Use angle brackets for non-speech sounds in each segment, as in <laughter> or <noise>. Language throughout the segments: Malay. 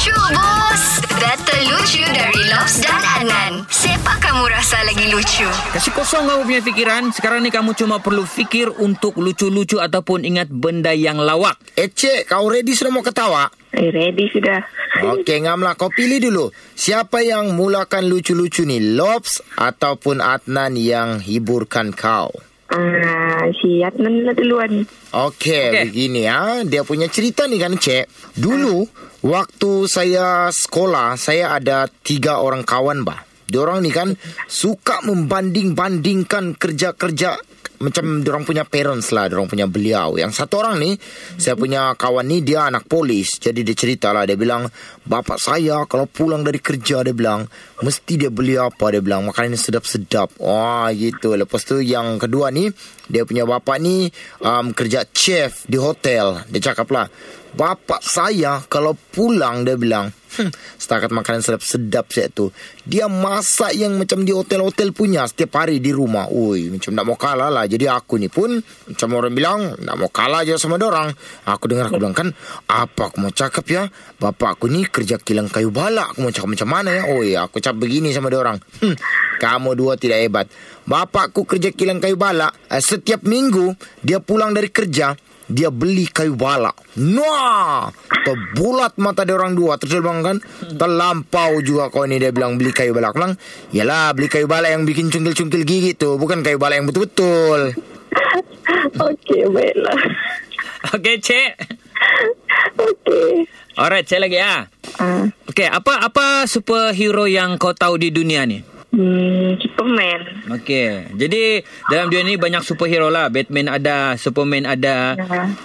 Lucu bos Data lucu dari Lobs dan Adnan Siapa kamu rasa lagi lucu? Kasih kosong kamu punya fikiran. Sekarang ni kamu cuma perlu fikir untuk lucu-lucu ataupun ingat benda yang lawak. Eh, Cik, kau ready sudah mau ketawa? Eh, ready sudah. Okey, ngamlah. Kau pilih dulu. Siapa yang mulakan lucu-lucu ni? Lobs ataupun Adnan yang hiburkan kau? Ah, si Adnan lah duluan. Okey, Okey. okay. begini ya. Dia punya cerita ni kan, Cik. Dulu, waktu saya sekolah, saya ada tiga orang kawan, bah. Diorang ni kan suka membanding-bandingkan kerja-kerja macam diorang punya parents lah, diorang punya beliau. Yang satu orang ni, saya punya kawan ni dia anak polis. Jadi dia cerita lah, dia bilang, bapak saya kalau pulang dari kerja, dia bilang, mesti dia beli apa, dia bilang, makanan yang sedap-sedap. Wah, gitu. Lepas tu yang kedua ni, dia punya bapak ni um, kerja chef di hotel. Dia cakap lah, bapak saya kalau pulang, dia bilang, hmm, setakat makanan sedap-sedap saya tu, dia masak yang macam di hotel-hotel punya setiap hari di rumah. Ui, macam nak mau kalah lah. Jadi aku ni pun, macam orang bilang, nak mau kalah je sama orang. Aku dengar, aku bilang kan, apa aku mau cakap ya? Bapak aku ni kerja kilang kayu balak. Aku mau cakap macam mana ya? Oi, aku cakap begini sama orang. Hmm, kamu dua tidak hebat. Bapakku kerja kilang kayu balak. Eh, setiap minggu, dia pulang dari kerja, dia beli kayu balak. Nah, terbulat mata dia orang dua. Terus dia bilang kan, terlampau juga kau ni dia bilang beli kayu balak. Aku bilang, yalah beli kayu balak yang bikin cungkil-cungkil gigi tu. Bukan kayu balak yang betul-betul. <laughs> Okey, baiklah. Okey, Cik. Okey. Alright, saya lagi ah. Ah, Okey, apa apa superhero yang kau tahu di dunia ni? Hmm, Superman. Okey. Jadi dalam dunia ni banyak superhero lah. Batman ada, Superman ada,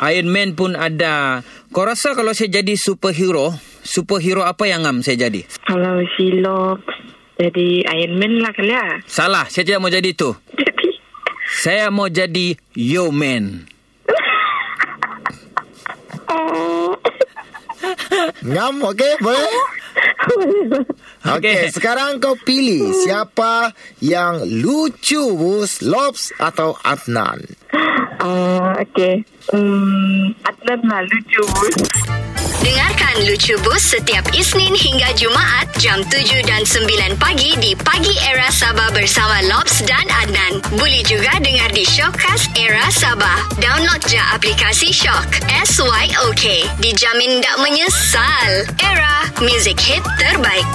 Iron Man pun ada. Kau rasa kalau saya jadi superhero, superhero apa yang ngam saya jadi? Kalau si Lobs jadi Iron Man lah kali ya. Salah, saya tidak mau jadi itu. Jadi, Saya mau jadi Yo Man. oh, <laughs> Ngam, okey? Boleh? <laughs> Okey, Okey. sekarang kau pilih siapa yang lucu, Bus? Lobs atau Adnan? ah, okey. Hmm, Adnan lah lucu. Dengarkan Lucu Bus setiap Isnin hingga Jumaat jam 7 dan 9 pagi di Pagi Era Sabah bersama Lobs dan Adnan. Boleh juga dengar di Shockcast Era Sabah. Download je aplikasi Shock. S-Y-O-K. Dijamin tak menyesal. Era, music hit terbaik.